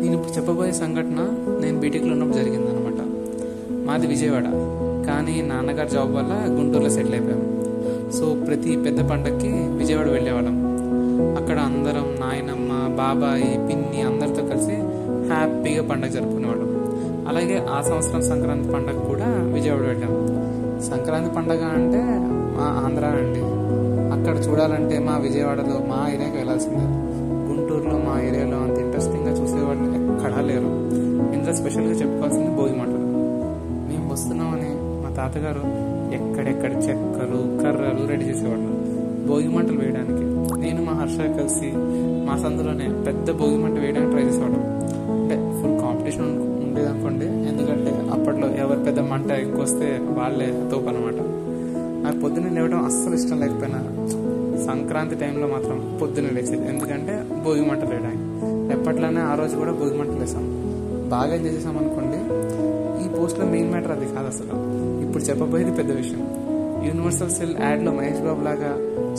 నేను ఇప్పుడు చెప్పబోయే సంఘటన నేను బీటెక్లో ఉన్నప్పుడు జరిగింది అనమాట మాది విజయవాడ. కానీ నాన్నగారు జాబ్ వల్ల గుంటూరులో సెటిల్ అయిపోయాం. సో ప్రతి పెద్ద పండగకి విజయవాడ వెళ్ళేవాళ్ళం. అక్కడ అందరం నాయనమ్మ బాబాయి పిన్ని అందరితో కలిసి హ్యాపీగా పండగ జరుపుకునేవాళ్ళం. అలాగే ఆ సంవత్సరం సంక్రాంతి పండగ కూడా విజయవాడ వెళ్ళాం. సంక్రాంతి పండగ అంటే మా ఆంధ్ర అండి. అక్కడ చూడాలంటే మా విజయవాడలో మా ఏరియాకి వెళ్ళాల్సిందే. గుంటూరులో మా ఏరియాలో అంత ఇంట్రెస్టింగ్గా చూసేవాళ్ళు ఎక్కడా లేరు. ఇందులో స్పెషల్గా చెప్పుకోవాల్సింది భోగిమంటలు మేము వస్తున్నామని మా తాతగారు ఎక్కడెక్కడ చెక్కలు కర్రలు రెడీ చేసేవాళ్ళు. భోగి మంటలు వేయడానికి. నేను మా హర్ష కలిసి మా సందులోనే పెద్ద భోగి మంట వేయడానికి ట్రై చేసేవాళ్ళం. అంటే ఫుల్ కాంపిటీషన్ ఉండేది అనుకోండి ఎందుకంటే అప్పట్లో ఎవరు పెద్ద మంట ఎక్కువ వస్తే వాళ్ళే తోపు అనమాట నాకు పొద్దున్నే లేవడం అస్సలు ఇష్టం లేకపోయినా సంక్రాంతి టైంలో మాత్రం పొద్దున్నే లేచేది. ఎందుకంటే భోగి మంటలు వేయడానికి ఎప్పట్లోనే ఆ రోజు కూడా భోగి మంటలు వేసాం బాగా చేసేసాం అనుకోండి. ఈ పోస్ట్లో మెయిన్ మ్యాటర్ అది కాదు అసలు. ఇప్పుడు చెప్పబోయేది పెద్ద విషయం. యూనివర్సల్ సెల్ యాడ్లో మహేష్ బాబు లాగా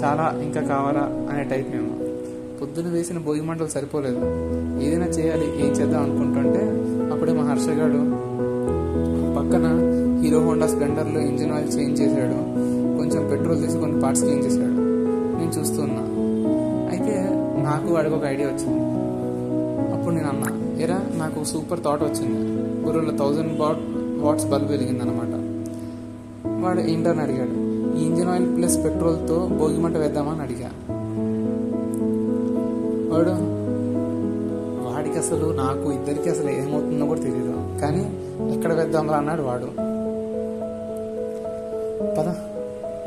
చాలా ఇంకా కావాలా అనే టైప్ మేము పొద్దున వేసిన భోగి మంటలు సరిపోలేదు. ఏదైనా చేయాలి ఏం చేద్దాం అనుకుంటుంటే అప్పుడే మా హర్షగాడు హీరో హోండా స్ప్లెండర్లో ఇంజిన్ ఆయిల్ చేంజ్ చేశాడు. కొంచెం పెట్రోల్ తీసి కొన్ని పార్ట్స్ క్లీన్ చేశాడు. నేను చూస్తున్నా అయితే నాకు వాడికి ఒక ఐడియా వచ్చింది. అప్పుడు నేను అన్నా ఎరా నాకు సూపర్ థాట్ వచ్చింది. ఊరిలో థౌజండ్ వాట్ వాట్స్ బల్బ్ వెలిగిందనమాట వాడు ఏంటని అడిగాడు. ఈ ఇంజిన్ ఆయిల్ ప్లస్ పెట్రోల్తో భోగి మంట వేద్దామని అడిగా. వాడు వాడికి అసలు నాకు ఇద్దరికి అసలు ఏమవుతుందో కూడా తెలియదు కానీ ఎక్కడ వేద్దాంరా? అన్నాడు వాడు. పద.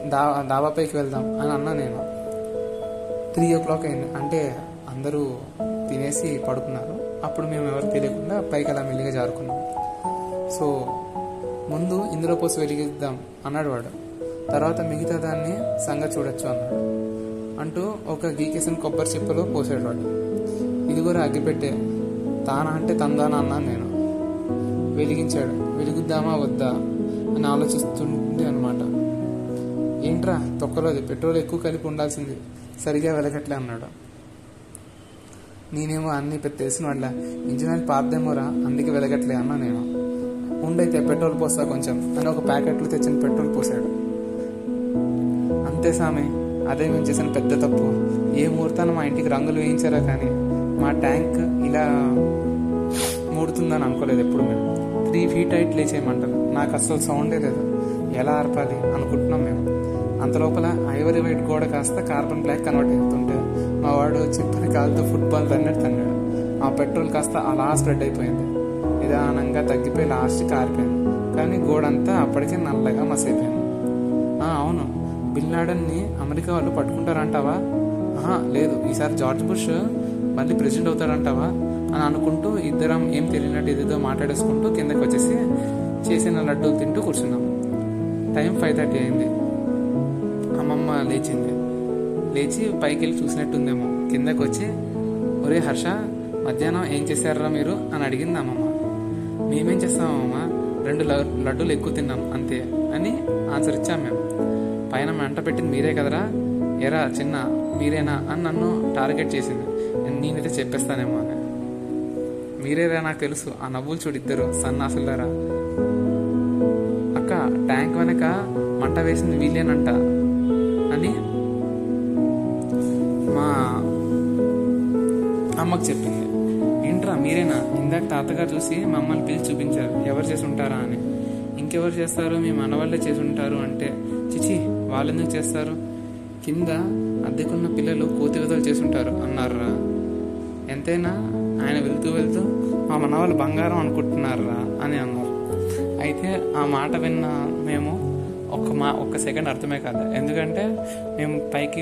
దా డాబాపైకి వెళ్దాం అని అన్నా నేను. త్రీ ఓ క్లాక్ అయింది. అంటే అందరూ తినేసి పడుకున్నారు. అప్పుడు మేము ఎవరు తెలియకుండా పైకి అలా మెల్లిగా జారుకున్నాం. సో ముందు ఇందులో పోసి వెలిగిద్దాం అన్నాడు వాడు. తర్వాత మిగతా దాన్ని సంగతి చూడొచ్చు అన్నాడు. అంటూ ఒక గీకేసిన కొబ్బరి చిప్పలో పోసాడు వాడు. ఇది కూడా అగ్గిపెట్టే. తానా అంటే తందానా అన్నాను నేను. వెలిగించాడు. వెలిగిద్దామా వద్దా? అని ఆలోచిస్తుంది అనమాట ఏంట్రా తొక్కలోది పెట్రోల్ ఎక్కువ కలిపి ఉండాల్సింది. సరిగా వెలగట్లే అన్నాడు. నేనేమో అన్ని పెద్ద తెలిసిన వాళ్ళ ఇంజనీర్ ఆయిల్ పాతదేమోరా అందుకే వెలగట్లే అన్నా నేను. ఉండైతే పెట్రోల్ పోస్తా కొంచెం అని ఒక ప్యాకెట్లు తెచ్చిన పెట్రోల్ పోసాడు. అంతే సామి అదే మేము చేసిన పెద్ద తప్పు. ఏ ముహూర్తాన మా ఇంటికి రంగులు వేయించారా కానీ మా ట్యాంక్ ఇలా మూడుతుందని అనుకోలేదు ఎప్పుడు మేము. త్రీ ఫీట్ హైట్ లేచేయమంటారు. నాకు అస్సలు సౌండే లేదు. ఎలా ఆర్పాలి అనుకుంటున్నాం మేము. అంత లోపల ఐవరీ వైట్ గోడ కాస్త కార్బన్ బ్లాక్ కన్వర్ట్ అవుతుంటే మా వాడు చిప్పని కాలుతో ఫుట్బాల్ తన్నట్టు తన్నాడు. ఆ పెట్రోల్ కాస్త అలా స్ప్రెడ్ అయిపోయింది. నిదానంగా తగ్గిపోయి లాస్ట్ కారిపోయింది కానీ గోడ అంతా అప్పటికే నల్లగా మసైపోయింది. ఆ, అవును. బిల్లాడన్ని అమెరికా వాళ్ళు పట్టుకుంటారంటావా? ఆహా, లేదు. ఈసారి జార్జ్ బుష్ మళ్ళీ ప్రెసిడెంట్ అవుతాడంటావా? అని అనుకుంటూ ఇద్దరం ఏం తెలియనట్టు ఏదేదో మాట్లాడేసుకుంటూ కిందకి వచ్చేసి చేసిన లడ్డూలు తింటూ కూర్చున్నాం. టైం ఫైవ్ థర్టీ అయింది. అమ్మమ్మ లేచింది. లేచి పైకి వెళ్ళి చూసినట్టుందేమో. కిందకి వచ్చి ఒరే హర్ష మధ్యాహ్నం ఏం చేశారా మీరు? అని అడిగింది అమ్మమ్మ. మేమేం చేస్తామమ్మ రెండు లడ్డూలు ఎక్కువ తిన్నాం అంతే అని ఆన్సర్ ఇచ్చాం మేము. పైన మంట పెట్టింది మీరే కదరా? ఎరా చిన్న మీరేనా? అని నన్ను టార్గెట్ చేసింది. నేనైతే చెప్పేస్తానేమో అని. మీరేరా నాకు తెలుసు ఆ నవ్వులు చూడు ఇద్దరు సన్నాసులారా ట్యాంక్ వెనక మంట వేసింది వీళ్ళేనంట. అని మా అమ్మకు చెప్పింది. ఏంట్రా మీరేనా? ఇందాక తాతగారు చూసి మమ్మల్ని పిలిచి చూపించారు. ఎవరు చేసి ఉంటారా అని. ఇంకెవరు చేస్తారు? మీ మనవాళ్ళే చేసి ఉంటారు అంటే. చిచి వాళ్ళు ఎందుకు చేస్తారు? కింద అద్దెకున్న పిల్లలు కోతి విధాలు చేసి ఉంటారు అన్నారా ఎంతైనా ఆయన వెళ్తూ వెళ్తూ మా మనవాళ్ళు బంగారం అనుకుంటున్నారా అని అన్నారు అయితే ఆ మాట విన్న మేము ఒక్క మా ఒక్క సెకండ్ అర్థమే కాదు. ఎందుకంటే మేము పైకి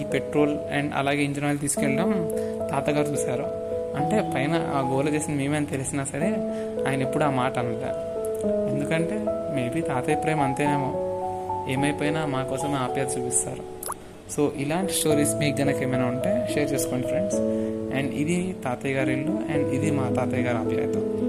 ఈ పెట్రోల్ అండ్ అలాగే ఇంజిన్ ఆయిల్ తీసుకెళ్ళడం తాతగారు చూశారు. అంటే పైన ఆ గోల చేసిన మేమే అని తెలిసినా సరే ఆయన ఎప్పుడు ఆ మాట అనలే. ఎందుకంటే మేబీ తాతయ్య ప్రేమ అంతేనేమో. ఏమైపోయినా మా కోసమే ఆప్యాయత చూపిస్తారు. సో ఇలాంటి స్టోరీస్ మీకు కనుక ఏమైనా ఉంటే షేర్ చేసుకోండి ఫ్రెండ్స్. అండ్ ఇది తాతయ్య గారి ఇల్లు అండ్ ఇది మా తాతయ్య గారి ఆప్యాయత.